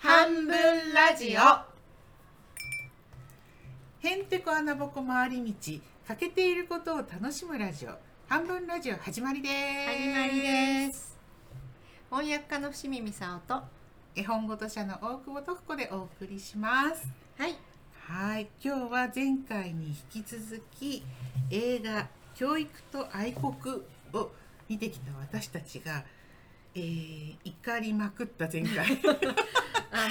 半分ラジオ。へんてこ穴ぼこ回り道欠けていることを楽しむラジオ。半分ラジオ始まりです。始まりです。翻訳家の伏見美沙と絵本ごと社の大久保徳子でお送りします。はい。はい。今日は前回に引き続き映画教育と愛国を見てきた私たちが、えー、怒りまくった前回 あ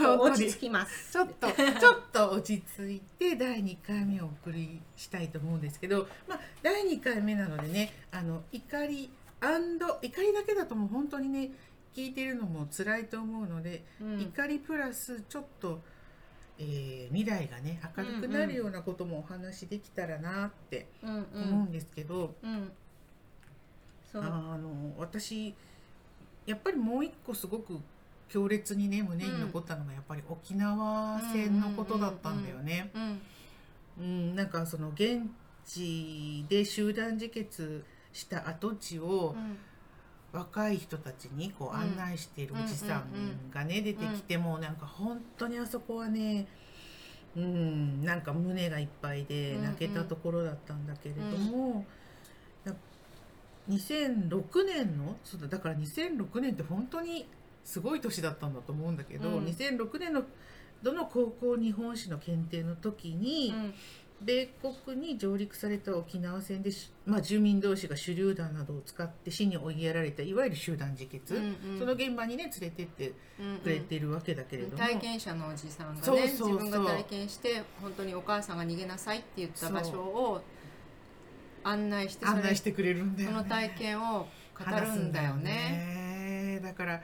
の落ち着きます。ちょっとちょっと落ち着いて第2回目をお送りしたいと思うんですけど、まあ、第2回目なのでねあの怒り怒りだけだともう本当にね聞いてるのも辛いと思うので、うん。怒りプラスちょっと、えー未来がね明るくなるようなこともお話しできたらなって思うん。んですけど、うん。そう。あの私やっぱりもう一個すごく強烈にね胸に残ったのがやっぱり沖縄戦のことだったんだよね。うんうんなんかその現地で集団自決した跡地をうん。若い人たちにこううん案内しているおじさうんがね出てきてもなんか本当にあそこはねうんなんか胸がいっぱいで泣けたところだったんだけれども、な2006年の？そうだだから2006年って本当にすごい年だったんだと思うんだけど、うん。2006年のどの高校日本史の検定の時に、うん。米国に上陸された沖縄戦でし、まあ、住民同士が手榴弾などを使って死に追いやられたいわゆる集団自決、うんうん。その現場にね連れてってうんくれてるわけだけれども、体験者のおじさんがね自分が体験して本当にお母さんが逃げなさいって言った場所を案内して案内してくれるんだよね。その体験を語るんだよね。ね。だから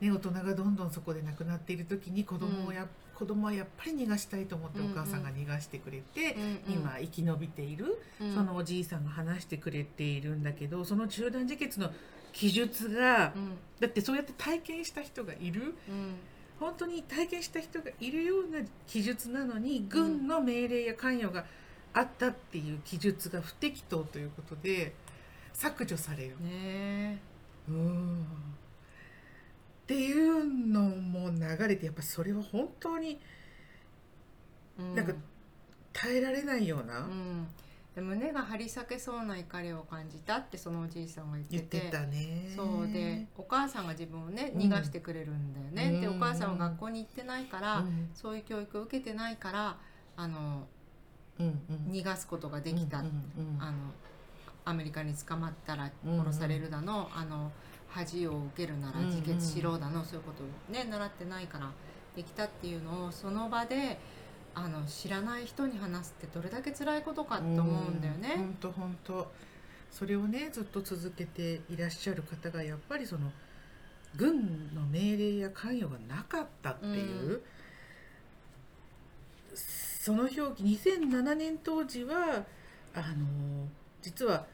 ね大人がどんどんそこで亡くなっている時に子供をや、子供はやっぱり逃がしたいと思ってお母さんが逃がしてくれて、うんうん。今生き延びているうん。そのおじいさんが話してくれているんだけどその集団自決の記述が、うん。だってそうやって体験した人がいる。うん。本当に体験した人がいるような記述なのに軍の命令や関与があったっていう記述が不適当ということで削除される。ねうんっていうのも流れてやっぱそれは本当になんか耐えられないような、うん、で胸が張り裂けそうな怒りを感じたってそのおじいさんが言ってて。たね。そうでお母さんが自分をねうん逃がしてくれるんだよね、でうん。お母さんは学校に行ってないから、うん。そういう教育を受けてないからあのうんうん。逃がすことができた、うんうんうんあのアメリカに捕まったら殺されるだの,、あの恥を受けるなら自決しろだの、そういうことをね習ってないからできたっていうのをその場であの知らない人に話すってどれだけ辛いことかと思うんだよね。本当本当それをねずっと続けていらっしゃる方がやっぱりその軍の命令や関与がなかったっていう、うん。その表記2007年当時はあの実は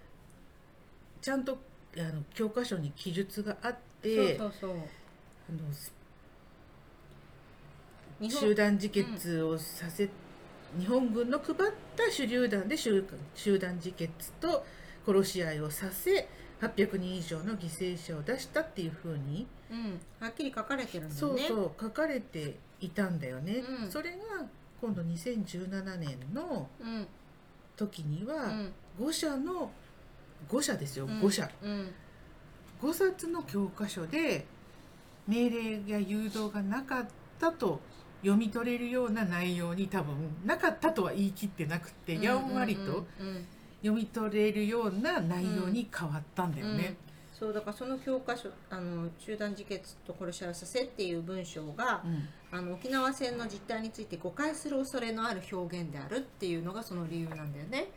ちゃんとあの教科書に記述があってそうそうそう。あの集団自決をさせ、日本軍の配った手榴弾で集集団自決と殺し合いをさせ800人以上の犠牲者を出したっていうふうに、うん、はっきり書かれてるんだよね。そうそう書かれていたんだよね。うん。それが今度2017年のうん。時にはうん。5社の5社ですよ、うん。5社。うん。5冊の教科書で命令や誘導がなかったと読み取れるような内容に多分なかったとは言い切ってなくて、やんわりと読み取れるような内容に変わったんだよね。うん。そうだからその教科書あの集団自決と殺し合いをさせっていう文章が、うん。あの沖縄戦の実態について誤解する恐れのある表現であるっていうのがその理由なんだよね。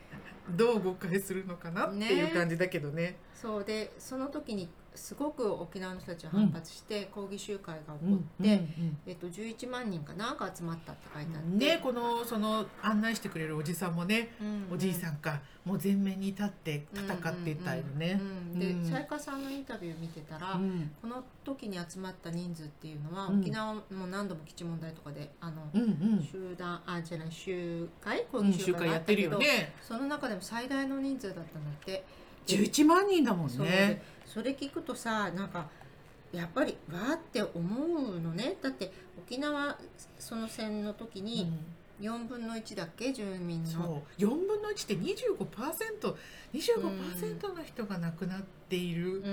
どう誤解するのかなっていう感じだけどね。そうでその時にすごく沖縄の人たちは反発して抗議集会が起うんこって、うんえっと、11万人かなが集まったって書いてあって、うんねこのその案内してくれるおじさんもね、うんおじいさんかもう前面に立って戦ってたよね。うんでうん。沙耶香さんのインタビュー見てたら、うん。この時に集まった人数っていうのは、うん。沖縄も何度も基地問題とかであの、うんうん。集団あじゃない集会？抗うん議集会やってるよね。その中でも最大の人数だったんだって11万人だもんね。で。それ聞くとさなんかやっぱりわーって思うのね。だってその戦の時に4分の1だっけ？住民の。そう。4分の1って 25%25% の人が亡くなっている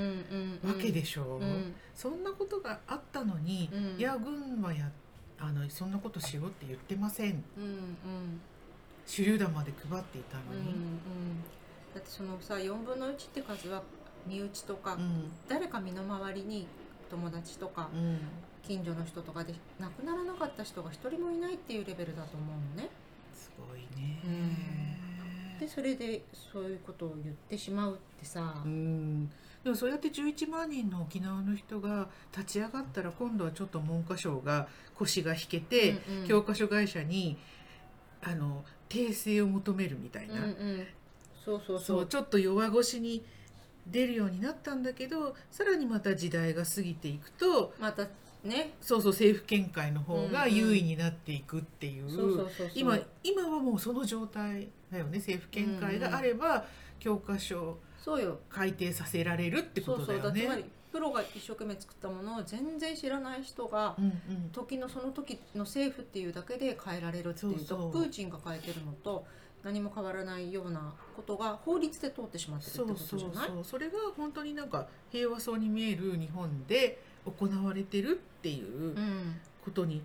わけでしょ。う、うん。そんなことがあったのに、うん。いや軍はやあのそんなことしろって言ってません。うん。うん。手榴弾まで配っていたのうん。うん。に、だってそのさ4分の1って数は身内とか、うん。誰か身の回りに友達とかうん。近所の人とかで亡くならなかった人が一人もいないっていうレベルだと思うのね。すごいね、でそれでそういうことを言ってしまうってさ、うん。でもそうやって11万人の沖縄の人が立ち上がったら今度はちょっと文科省が腰が引けて、うんうん。教科書会社にあの訂正を求めるみたいな、うんうん、そうそうそそううちょっと弱腰に出るようになったんだけどさらにまた時代が過ぎていくとまたね。そうそう政府見解の方が優位になっていくっていう,、そうそうそうそう。今今はもうその状態だよね。政府見解があれば、教科書そうよ。改定させられるってことだよね。だつまりプロが一生懸命作ったものを全然知らない人が時のその時の政府っていうだけで変えられるっていう。とプーチンが変えてるのと何も変わらないようなことが法律で通ってしまってるってこそうそうとじゃない？そうそれが本当になんか平和そうに見える日本で行われてるっていううんことに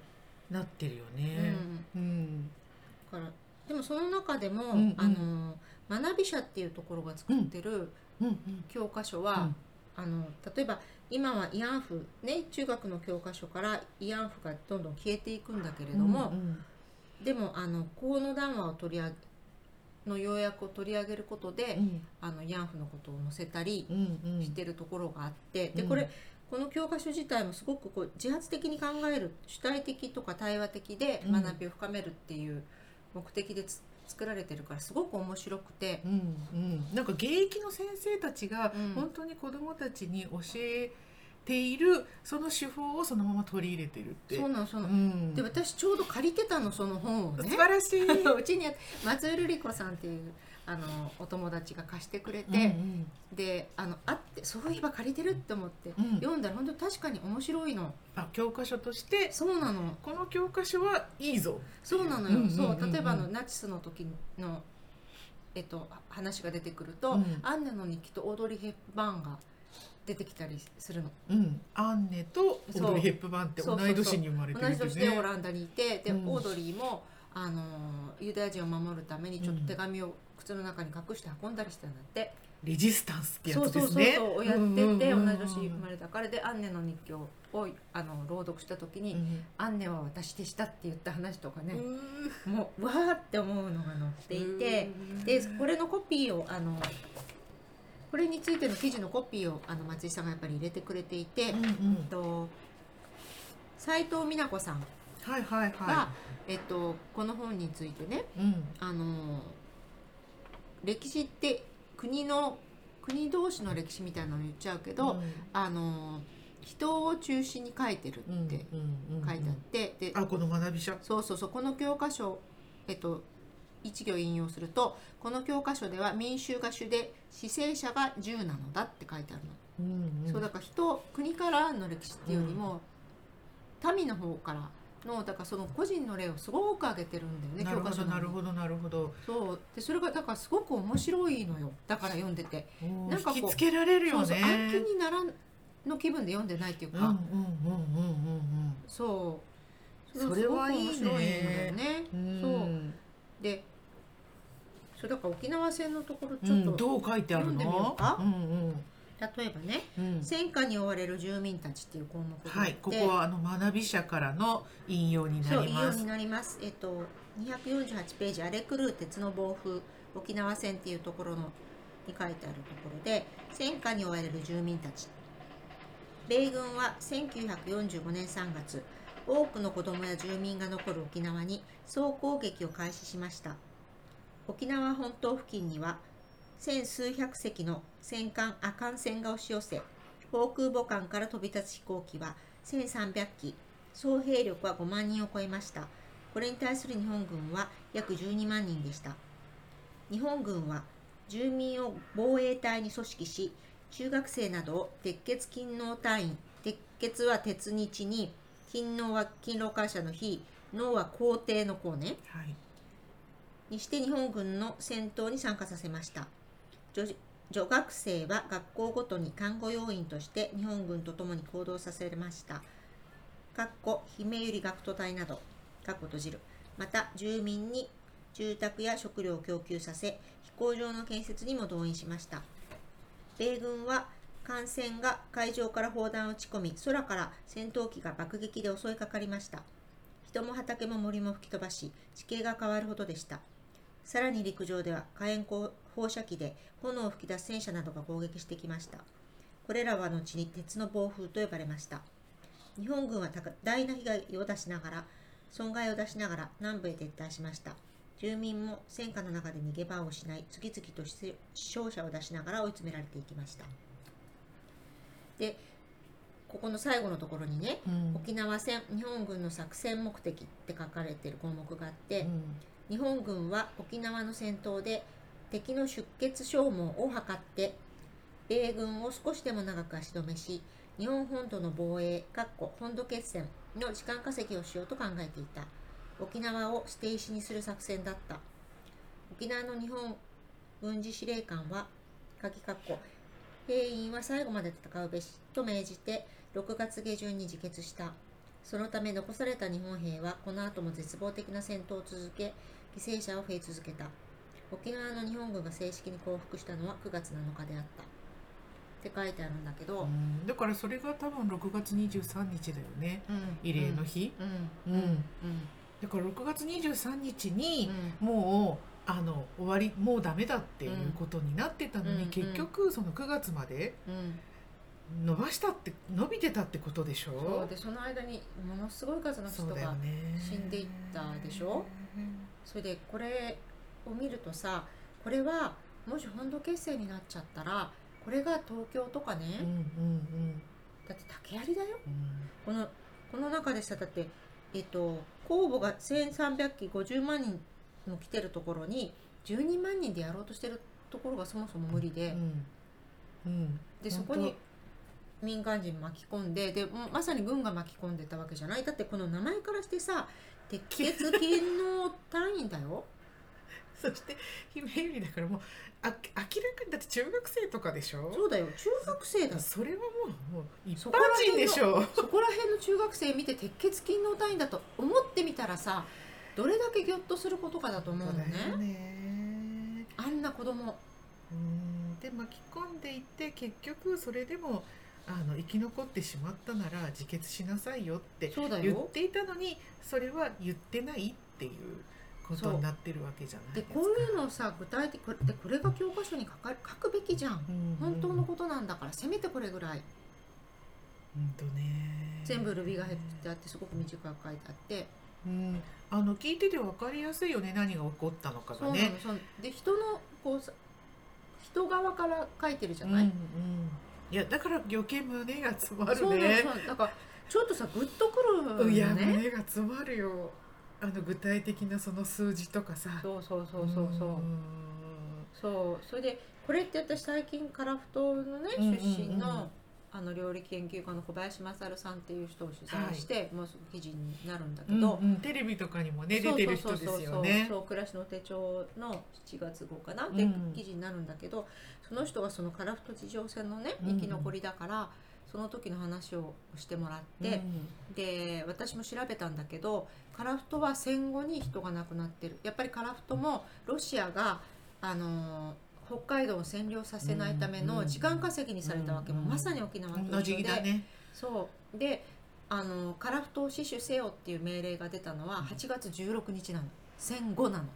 なってるよね。うん。だからでもその中でも、うんうん。あの学び社っていうところが作ってるうん。うん教科書は、あの例えば今は慰安婦ね中学の教科書から慰安婦がどんどん消えていくんだけれども、うんでもあの河野談話を取り上げの要約を取り上げることで、うん。あの慰安婦のことを載せたりうんうん。してるところがあって、でうん。これこの教科書自体もすごくこう自発的に考える主体的とか対話的でうん。学びを深めるっていう目的でつ作られてるからすごく面白くて、うんうん、なんか現役の先生たちがうん。本当に子どもたちに教えているその手法をそのまま取り入れてるって。そうなのそうなの、ん。で私ちょうど借りてたのその本をね。素晴らしい。うちにあ松浦里子さんっていうあのお友達が貸してくれて、うんであのあってそういえば借りてるって思って、うん。読んだら本当確かに面白いの。あ教科書として。そうなの。この教科書はいいぞ。そうなのよ、うんうんうんうん。そう。例えばあのナチスの時の、えっと、話が出てくると、うん。アンネの日記とオードリー・ヘップバーンが出てきたりするの。うん、アンネとオードリー・ヘップバーンって同い年に生まれてるんでね。年でオランダにいてで、うん。オードリーもあのユダヤ人を守るためにちょっと手紙を靴の中に隠して運んだりしたんだって、レジスタンスってやそうそうそうつですね。そうやってて、うんうんうんうん。同じ年生まれたからでアンネの日記をあの朗読した時に、うんアンネは私でしたって言った話とかね、うもうわーって思うのが載っていて、ん。でこれのコピーをあのこれについての記事のコピーをあの松井さんがやっぱり入れてくれていて、うんうんと斉藤美奈子さんはいはいが、はえっと、この本についてねい。うんあの歴史って国の国同士の歴史みたいなのを言っちゃうけど、あの人を中心に書いてるうんってうんうんうん書いてあって、であこの学び者。そうそうそうこの教科書えっと一行引用するとこの教科書では民衆が主で死生者が10なのだって書いてあるの、うんうん。そうだから人国からの歴史っていうよりも、民の方からのだからその個人の例をすごく挙げてるんだよね教科書なるほどなるほど。そう。でそれがだからすごく面白いのよ。だから読んでて。なんかこう引きつけられるよね。そうそう暗記にならんの気分で読んでないっていうか、うんうんうんうんそう。それはいいね。ね、うんうん。そう。でそうだから沖縄戦のところちうんょっと、どう書いてあるの？読んでみようんうん例えばねうん。戦火に追われる住民たちっていう項目があってはい、ここはあの学び者からの引用になります引用に。なりますえっと248ページアレクルー鉄の暴風沖縄戦っていうところのに書いてあるところで戦火に追われる住民たち米軍は1945年3月多くの子供や住民が残る沖縄に総攻撃を開始しました沖縄本島付近には千数百隻の戦艦阿寒船が押し寄せ航空母艦から飛び立つ飛行機は1300機。総兵力は5万人を超えました。これに対する日本軍は約12万人でした。日本軍は住民を防衛隊に組織し中学生などを鉄血勤労隊員鉄血は鉄日に勤労は勤労感謝の日脳は皇帝の皇ねはい。にして日本軍の戦闘に参加させました。女学生は学校ごとに看護要員として日本軍と共に行動させました。かっこ姫百合学徒隊などかっこ閉じる。また住民に住宅や食料を供給させ飛行場の建設にも動員しました。米軍は艦船が海上から砲弾を撃ち込み空から戦闘機が爆撃で襲いかかりました。人も畑も森も吹き飛ばし地形が変わるほどでした。さらに陸上では火炎放射器で炎を吹き出す戦車などが攻撃してきました。これらは後に鉄の暴風と呼ばれました。日本軍は多大な被害を出しながら損害を出しながら南部へ撤退しました。住民も戦火の中で逃げ場を失い次々と死傷者を出しながら追い詰められていきました。でここの最後のところにね、うん。沖縄戦日本軍の作戦目的って書かれている項目があって、うん日本軍は沖縄の戦闘で敵の出血消耗を図って米軍を少しでも長く足止めし日本本土の防衛かっこ本土決戦の時間稼ぎをしようと考えていた。沖縄を捨て石にする作戦だった。沖縄の日本軍事司令官は鍵かっこ兵員は最後まで戦うべしと命じて6月下旬に自決した。そのため残された日本兵はこの後も絶望的な戦闘を続け犠牲者を増え続けた。沖縄の日本軍が正式に降伏したのは9月7日であった。って書いてあるんだけど、うん。だからそれが多分6月23日だよね。慰霊の日、うん。うん。うん。だから6月23日にうん。もうあの終わりもうダメだっていうことになってたのに、うん。結局その9月までうん伸ばしたって伸びてたってことでしょ？そうでその間にものすごい数の人がね。死んでいったでしょ？それでこれを見るとさこれはもし本土決戦になっちゃったらこれが東京とかね、うんうんうん。だって竹槍だよ。うん。このこの中でさだってえっと公募が1300機50万人も来てるところに12万人でやろうとしてるところがそもそも無理で、うん。うん。でそこに民間人巻き込んででまさに軍が巻き込んでたわけじゃない。だってこの名前からしてさ鉄血金の単位だよ。そして姫百合だからもうあ明らかにだって中学生とかでしょ？そうだよ。中学生だそれはもうもう一般人でしょ？そこら辺の中学生見て鉄血金の単位だと思ってみたらさどれだけギョッとすることかだと思うのね。ね。あんな子供。うん。で巻き込んでいって結局それでもあの生き残ってしまったなら自決しなさいよってそうだよ。言っていたのにそれは言ってないっていうことになってるわけじゃないでですか。こういうのをさ具体的これでこれが教科書に書か書くべきじゃん。うん。本当のことなんだからせめてこれぐらい。うんとね。全部ルビが入ってあってすごく短く書いてあって。うん、あの聞いてて分かりやすいよね何が起こったのかがね。のそう。で人のこうさ人側から書いてるじゃうんうん。ない、いやだから余計胸が詰まるね。なのだからちょっとさグッとくるいや胸が詰まるよ。あの具体的なその数字とかさ。そうそうそうそうそう。うん。そう。それでこれって私最近樺太のね出身のあの料理研究家の小林勝さんっていう人を取材して、もうすぐ記事になるんだけど、うんうん。テレビとかにもね出てる人そうそうそうですよねそう暮らしの手帳の7月号かな、でうん。記事になるんだけどその人がその樺太地上戦のねうん。生き残りだから、その時の話をしてもらって、で私も調べたんだけど樺太は戦後に人が亡くなってる。やっぱり樺太もロシアがあのー北海道を占領させないための時間稼ぎにされたわけも、うんまさに沖縄とうん同じで、だね。そう。であの樺太を死守せよっていう命令が出たのは8月16日なの。戦後なの。も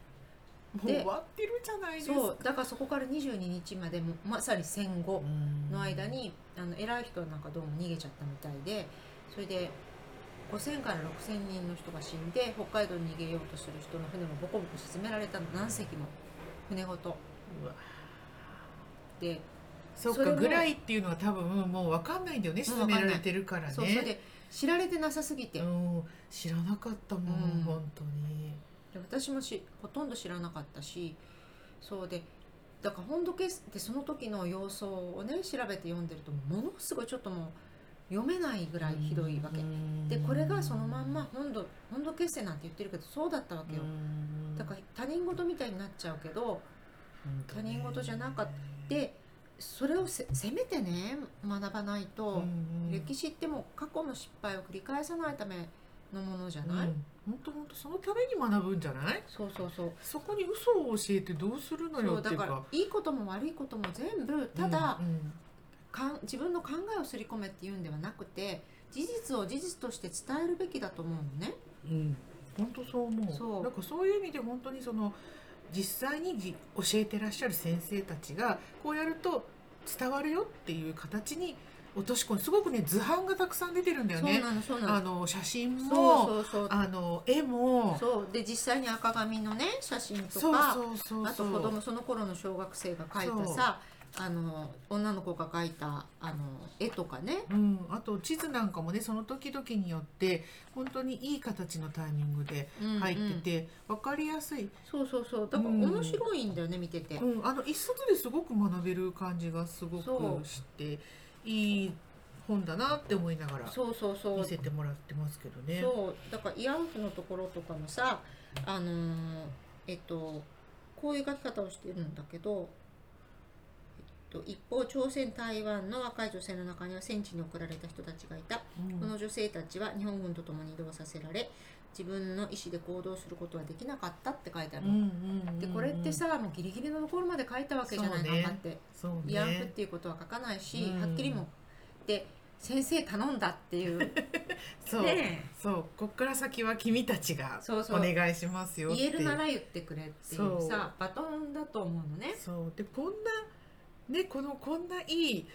うで終わってるじゃないですか。そう。だからそこから22日までもまさに戦後うん。の間にあの偉い人なんかどうも逃げちゃったみたいでそれで5000から6000人の人が死んで北海道に逃げようとする人の船もボコボコ沈められたの。何隻も。船ごと。うわでそうそれも。かぐらいっていうのは多分もう分かんないんだよねうん沈められてるからね。そうそれで知られてなさすぎて、うん知らなかったもん、うん。本当に。で私もしほとんど知らなかったしそうでだから本土決でその時の様相をね調べて読んでるとものすごいちょっとも読めないぐらいひどいわけ、でこれがそのまんま本土本土決戦なんて言ってるけどそうだったわけよ、だから他人事みたいになっちゃうけど他人事じゃなかったでそれをせせめてね学ばないと、歴史ってもう過去の失敗を繰り返さないためのものじゃない、本当本当そのために学ぶんじゃない？そうそうそう。そこに嘘を教えてどうするのよっていうか。らいいことも悪いことも全部ただ、うんうん。かん自分の考えをすり込めっていうんではなくて事実を事実として伝えるべきだと思うのね。うん、本当そう思う。そう。なんかそういう意味で本当にその実際にじ教えてらっしゃる先生たちがこうやると伝わるよっていう形に落とし込んですごくね図版がたくさん出てるんだよそうねあの。の写真もそうそうそう。あの絵も。そう。で実際に赤紙のね写真とそうかそうそう。あと子供その頃の小学生が描いたさあの女の子が描いたあの絵とかね。うん、あと地図なんかもねその時々によって本当にいい形のタイミングで入ってて、分かりやすい、そうそうそう。だからうん面白いんだよね見てて。うん、あの一冊ですごく学べる感じがすごくしていい本だなって思いながらそうそうそう。見せてもらってますけどね。そう。だから慰安婦のところとかもさあのーえっとこういう書き方をしてるんだけど、えっと、一方朝鮮台湾の若い女性の中には戦地に送られた人たちがいた。うん。この女性たちは日本軍と共に移動させられ自分の意思で行動することはできなかったって書いてあるうんうんでこれってさもうギリギリのところまで書いたわけじゃない。そうね頑張ってそう慰安婦っねていうことは書かないし、うん。はっきりもで先生頼んだっていう。そう、ねそう。こっから先は君たちがお願いしますよって。言えるなら言ってくれっていうさバトンだと思うのね。そう。でこんなねこのこんないい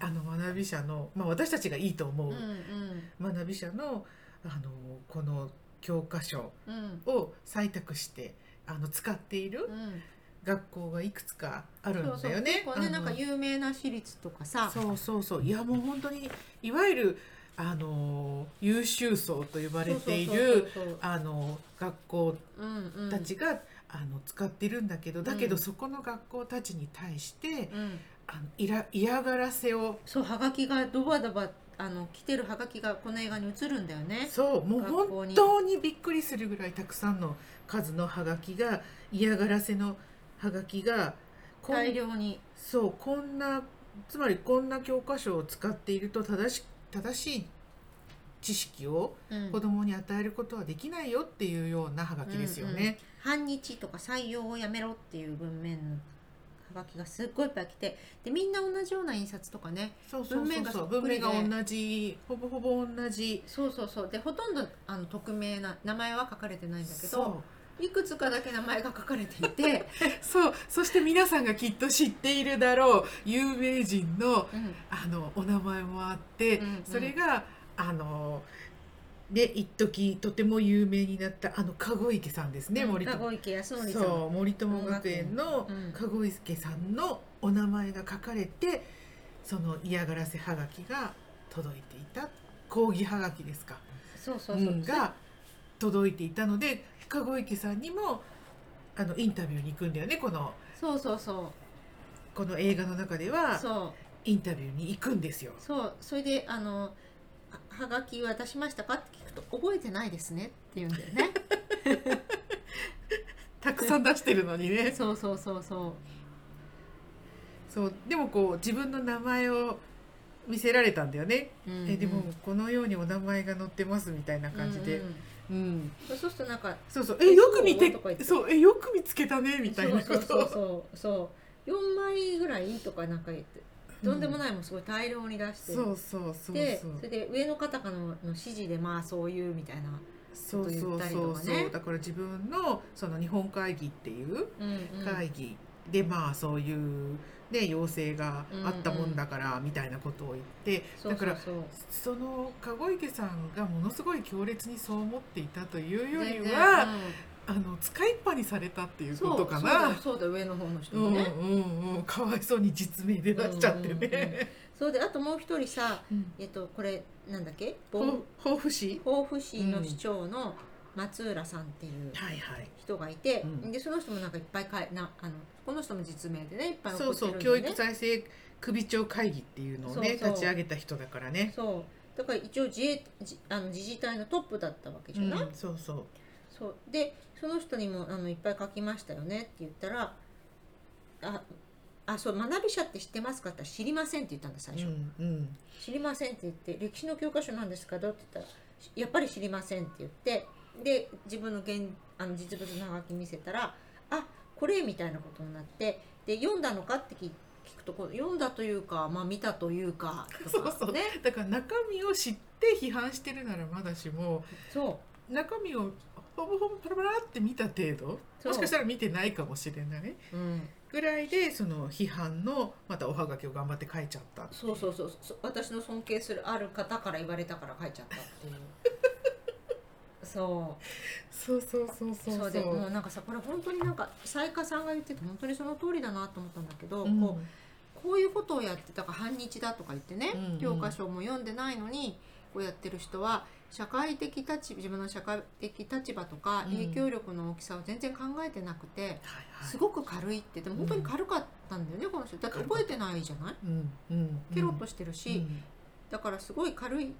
あの学び者の、まあ、私たちがいいと思うんう学び者のあのこの教科書うん。うんを採択してあの使っているうん。学校がいくつかあるんそうそう。だよね。結構ねあの。なんか有名な私立とかさ。そうそうそう。いやもう本当にいわゆるあの優秀層と呼ばれているそうそうそうそう。あの学校うんうん。たちが、あの使ってるんだけどだけどうんそこの学校たちに対してうん。あのいら嫌がらせをそうはがきがドバドバあの来てるはがきがこの映画に映るんだよね。そうもう本当にびっくりするぐらいたくさんの数のハガキが嫌がらせのハガキがこん大量に。そうこんなつまりこんな教科書を使っていると正し正しい知識をうん。子供に与えることはできないよっていうようなハガキですよね。反日とか採用をやめろっていう文面のはがきがすっごいいっぱい来て。でみんな同じような印刷とかねそうそう文面が文面が同じほぼほぼ同じ。そうそうそう。でほとんどあの匿名な名前は書かれてないんだけそどいくつかだけ名前が書かれていて、う そう。そして皆さんがきっと知っているだろう。有名人のうん。あのお名前もあって、うんうん。それがあので一時とても有名になったあの籠池さんですね、森友。籠池康則さん。そう森友学園のうん。籠池さんのお名前が書かれてその嫌がらせはがきが届いていた。抗議はがきですか、そうそうそう、うんが届いていたので籠池さんにもあのインタビューに行くんだよねこの。そうそうそこの映画の中ではインタビューに行くんですよ。そう。それであのははがきは出しましたか？って聞くと覚えてないですねって言うんだよね。たくさん出してるのにね。そうそうそうそそうでもこう自分の名前を見せられたんだよね。う、うんうん。えでもこのようにお名前が載ってますみたいな感じで。うんうんうん。そうするとなんかそうそう。えよく見てそうえよく見つけたねみたいなこと。そうそうそうそう。そう。4枚ぐらいとかなんか言ってとんでもないもんすごい大量に出して、そうそうそうでそれで上の方からのの指示でまあそういうみたいな、そうそうそうそう。だから自分のその日本会議っていううんうん。会議でまあそういうね要請があったもんだからみたいなことを言ってだからその籠池さんがものすごい強烈にそう思っていたというよりはうんあの使いっぱにされたっていうそうことかな。そうだよ上の方の人うんもね、うんうん。かわいそうに実名で出しちゃってうんうんうん。ね。そうであともう一人さうん。えっとこれなんだっけ？ほ防抱負市防府市の市長の松浦さんっていうはいはい。人がいて、うん。でその人もなんかいっぱいかいなあのこの人も実名でねいっぱい送そうってるんだよね。そう教育再生首長会議っていうのをねそうそう。立ち上げた人だからね。そだから一応自衛じあの自治体のトップだったわけじゃない、うんそうそうそうでその人にもあのいっぱい書きましたよねって言ったら「ああそう学び者って知ってますか?」って言ったら「知りません」って言ったんだ最初、うんうん知りませんって言って「歴史の教科書なんですか?」どうって言ったら「やっぱり知りません」って言ってで自分の現あの実物のハガキ見せたら「あこれ」みたいなことになってで読んだのかって聞聞くとこう読んだというかまあ見たというかとかそうそうねだから中身を知って批判してるならまだしもそう中身をほぼほぼパラパラって見た程度？もしかしたら見てないかもしれない。うん、ぐらいでその批判のまたおはがきを頑張って書いちゃったそうそうそうそう。私の尊敬するある方から言われたから書いちゃったっていう。そう。そうそうそうそうそう。でもうなんかさこれ本当になんか雑賀さんが言ってて本当にその通りだなと思ったんだけど、うん。こうこういうことをやってたから反日だとか言ってね、うんうん。教科書も読んでないのにこうやってる人は社会的立場自分の社会的立場とかうん。影響力の大きさを全然考えてなくて、はいはい。すごく軽いってでも本当に軽かったんだよね、この人。だって覚えてないじゃない？うんうんケロッとしてるし、うん。だからすごい軽い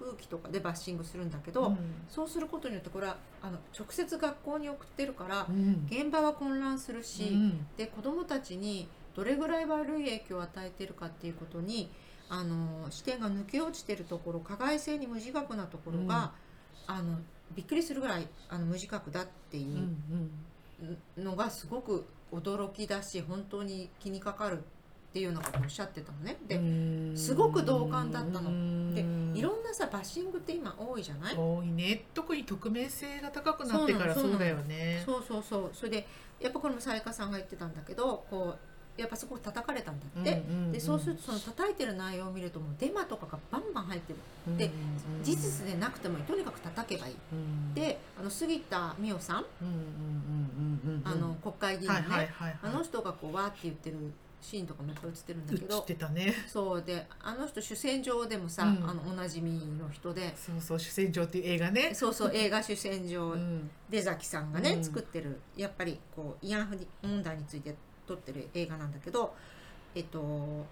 空気とかでバッシングするんだけど、うん。そうすることによってこれはあの直接学校に送ってるからうん。現場は混乱するし、うん。で子どもたちにどれぐらい悪い影響を与えてるかっていうことにあの視点が抜け落ちてるところ加害性に無自覚なところが、あのびっくりするぐらいあの無自覚だっていうんうのがすごく驚きだし本当に気にかかるっていうようなことをおっしゃってたのね。で、うん。すごく同感だったの。うんでいろんなさバッシングって今多いじゃない？多いね。特に匿名性が高くなってからそうだよね。そうそうそうそれでやっぱこれも沙耶香さんが言ってたんだけどこうやっぱそこ叩かれたんだって、でそうするとその叩いてる内容を見るともうデマとかがバンバン入ってる。で事実でなくてもとにかく叩けばいい、であの杉田水脈さん、あの国会議員ね、はいはいあの人がこうわーって言ってるシーンとかもいっぱい映ってるんだけど。てたね。そうであの人主戦場でもさ、うん。あのおなじみの人で。そうそう主戦場っていう映画ね。そうそう映画主戦場。うん。出崎さんがね、うん。作ってるやっぱりこう慰安婦問題について撮ってる映画なんだけどえっと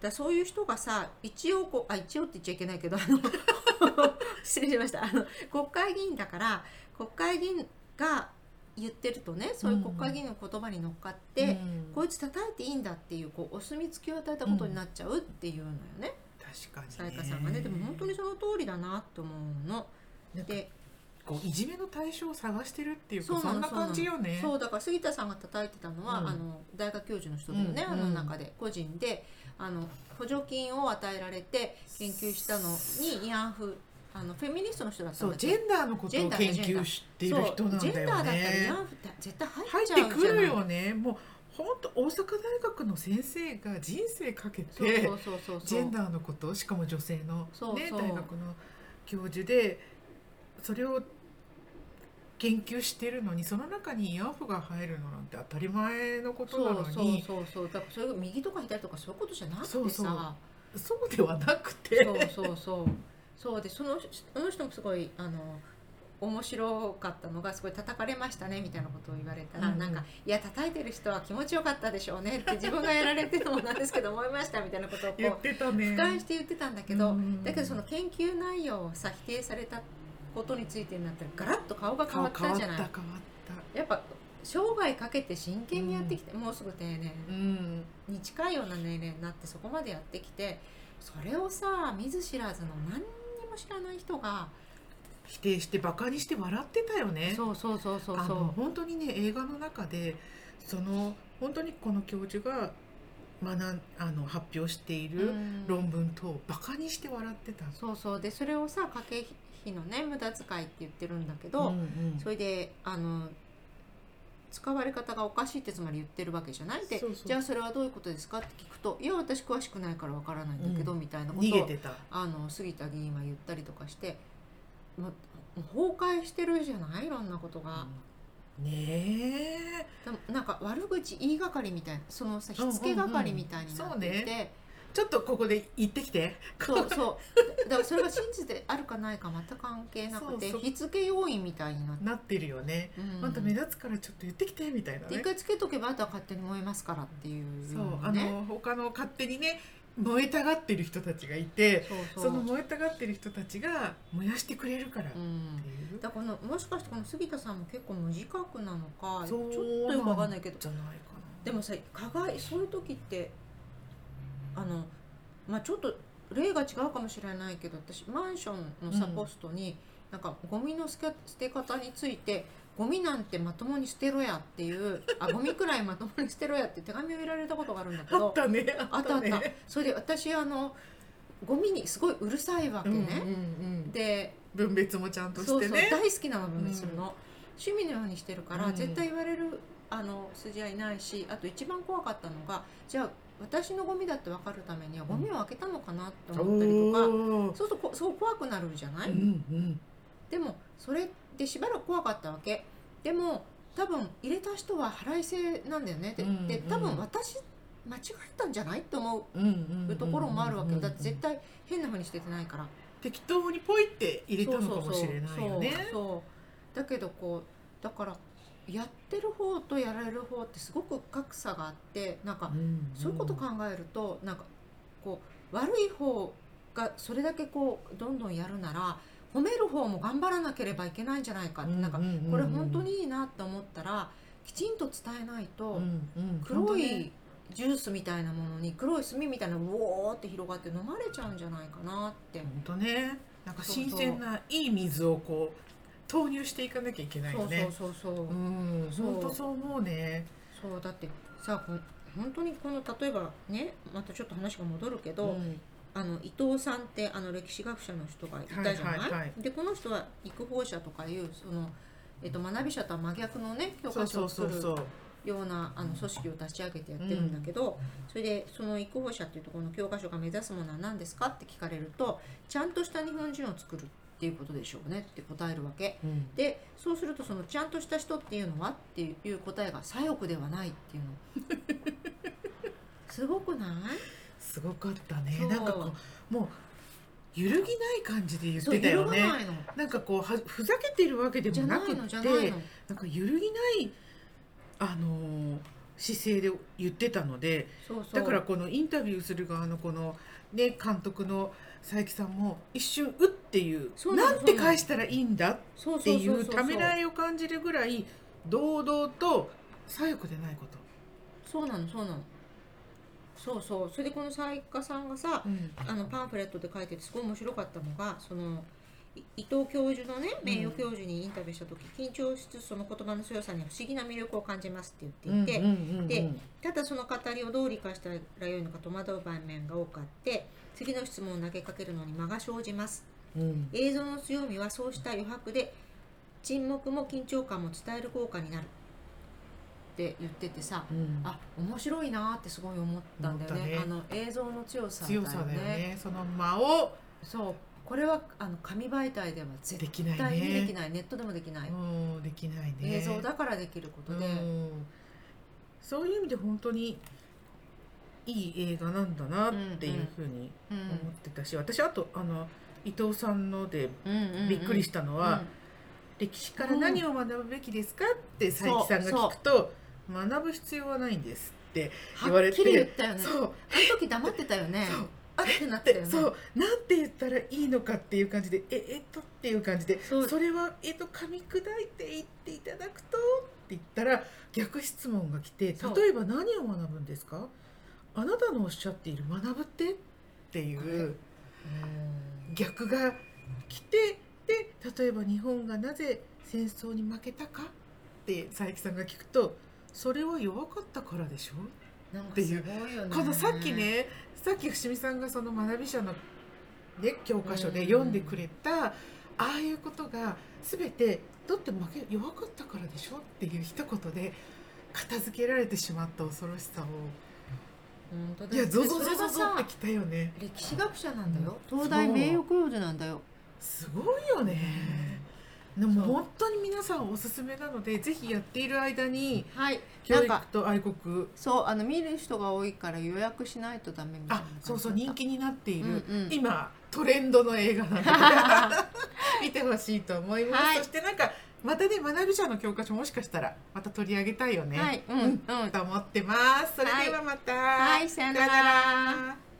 だそういう人がさ一応こうあ一応って言っちゃいけないけどあの 失礼しました。あの国会議員だから国会議員が言ってるとねそういう国会議員の言葉に乗っかって、うん。こいつ叩いていいんだっていうこうお墨付きを与えたことになっちゃうっていうのよね。確かに沙耶香さんがね。でも本当にその通りだなと思うの。でこういじめの対象を探してるっていうかそんな感じよね。そうだから杉田さんが叩いてたのは、うん。あの大学教授の人だよね、うん。あの中で個人で。あの補助金を与えられて研究したのに慰安婦あのフェミニストの人だったんだそうジェンダーのことを研究している人なんだそうジェンダーだよったら慰ね安婦って絶対入っ入っちゃうじゃない？てくるよね。もう本当大阪大学の先生が人生かけてジェンダーのことしかも女性の、ね、大学の教授でそれを研究してるのにその中に慰安婦が入るのなんて当たり前のことなのそうに。そうそうそう。だからそれが右とか左とかそういうことじゃなくてさ。そうそう。そうではなくて。そうそうそう。そうでそのその人もすごいあの面白かったのがすごい叩かれましたねみたいなことを言われたら、うんうん。なんか「いや叩いてる人は気持ちよかったでしょうね」って自分がやられてるのもなんですけど思いましたみたいなことをこう俯瞰して言ってたんだけど、うん。だけどその研究内容をさ否定されたことについてになったらガラッと顔が変わったじゃない。った変わった。やっぱ生涯かけて真剣にやってきて、もうすぐ定年うん。に近いような年齢になってそこまでやってきてそれをさ見ず知らずの何にも知らない人が否定してバカにして笑ってたよね。そうそうそうそうそう。本当にね映画の中でその本当にこの教授が学んあの発表しているうん。論文とバカにして笑ってた、そうそう。でそれをさ家計費のね無駄遣いって言ってるんだけど、うんうん。それであの使われ方がおかしいってつまり言ってるわけじゃないでじゃあそれはどういうことですかって聞くと「いや私詳しくないからわからないんだけど」うんみたいなことをあの杉田議員は言ったりとかして、ま、崩壊してるじゃない？いろんなことが。ねでもなんか悪口言いがかりみたいなそのさ火付け係みたいになっていて、うんうんうんちょっとここで言ってきて。そうそう。だからそれが真実であるかないか全く関係なくて火付け要因みたいになって、なってるよね、うん。また目立つからちょっと言ってきてみたいな。ねで一回つけとけばあとは勝手に燃えますからっていうそうあの他の勝手にね燃えたがってる人たちがいてその燃えたがってる人たちが燃やしてくれるからってう。ん。いう、だからこのもしかしてこの杉田さんも結構無自覚なのかちょっとよくわかんないけど。じゃないかなでもさ加害そういう時ってあのまあちょっと例が違うかもしれないけど私マンションのさ、うんポストになんかゴミの捨て方についてゴミなんてまともに捨てろやっていうあゴミくらいまともに捨てろやって 手紙を入れられたことがあるんだけどあったねああった。あったね。それで私あのゴミにすごいうるさいわけね、で分別もちゃんとしてね。大好きなの分別するの、趣味のようにしてるから、うん。絶対言われるあの筋合いないしあと一番怖かったのがじゃあ私のゴミだって分かるためにはゴミを開けたのかなって思ったりとか、おーそうするとこすごい怖くなるじゃない、うんうん。でもそれでしばらく怖かったわけ。でも多分入れた人は腹いせなんだよね。で,、うんで多分私間違えたんじゃない？って思うんうんうところもあるわけ。よだって絶対対変な風にしててないから。適当にポイって入れたのかもしれないよね。そうそうそう。そう。だけどこうだからやってる方とやられる方ってすごく格差があってなんかそういうこと考えるとなんかこう悪い方がそれだけこうどんどんやるなら褒める方も頑張らなければいけないんじゃないかってなんかこれ本当にいいなって思ったらきちんと伝えないと黒いジュースみたいなものに黒い炭みたいなウォーって広がって飲まれちゃうんじゃないかなって。本当ね。なんか新鮮ないい水をこう投入していかなきゃいけないそうよね。そうそうそうう。ん。そう。本当そう思うね。そうだってさこ本当にこの例えばねまたちょっと話が戻るけど、うん。あの伊藤さんってあの歴史学者の人がいたじゃない,、はいはいはい。でこの人は育法者とかいうその、えっと、学び者とは真逆のね教科書を作るようなあの組織を立ち上げてやってるんだけど、それでその育法者っていうところの教科書が目指すものは何ですか？って聞かれるとちゃんとした日本人を作る。っていうことでしょうねって答えるわけ。うん。でそうするとそのちゃんとした人っていうのはっていう答えが左翼ではないっていうの。すごくない？すごかったね。なんかこうもう揺るぎない感じで言ってたよね。なんかこうはふざけてるわけでもないくてなんか揺るぎないあのー姿勢で言ってたのでだからこのインタビューする側のこのね監督の佐伯さんも一瞬「う」っていうなんて返したらいいんだっていそうためらいを感じるぐらい堂々と左翼でないこと。そうなのそうなの。そうそう。それでこの作家さんがさあのパンフレットで書いててすごい面白かったのがそのい伊藤教授のね名誉教授にインタビューした時、緊張しつつその言葉の強さには不思議な魅力を感じますって言っていて、でただその語りをどう理解したらよいのか戸惑う場面が多くあって次の質問を投げかけるのに間が生じます。うん。映像の強みはそうした余白で沈黙も緊張感も伝える効果になる。って言っててさうん。あ面白いなってすごい思ったんだよね。ね。あの映像の強さだよね。強さだよね。その間をそうこれはあの紙媒体では絶できない対にできねないネットでもできない、うんできないね。映像だからできることで、うん。そういう意味で本当にいい映画なんだなっていうふうにうん思ってたし、私あとあの伊藤さんのでうんうんうん。びっくりしたのは、うん。歴史から何を学ぶべきですかって佐伯さんが聞くと学ぶ必要はないんですって言われて。はっきり言ったよね。そう。あの時黙ってたよねあってなったよね。でそうなんて言ったらいいのかっていう感じでええっとっていう感じでそれはえっと噛み砕いて言っていただくとって言ったら逆質問が来て例えば何を学ぶんですか？あなたのおっしゃっている学ぶってっていう逆が来てで例えば日本がなぜ戦争に負けたかって佐伯さんが聞くとそれは弱かったからでしょ？なんかていう。このさっきねさっき伏見さんがその学び者の、ね、教科書で読んでくれた、ああいうことが全てだって負け弱かったからでしょっていう一言で片付けられてしまった恐ろしさを。本当だいやゾゾゾゾゾさってきたよね。歴史学者なんだよ、うん。東大名誉教授なんだよ。すごいよねでも本当に皆さんおすすめなのでぜひやっている間にはい。教育と愛国。そうあの見る人が多いから予約しないとダメみたいなあそうそう人気になっている、うんうん。今トレンドの映画なので 見てほしいと思います、はい。そしてなんかまたね学び者の教科書もしかしたらまた取り上げたいよね、はい。うんうん。と思ってます。それではまた、はいさよなら。さよなら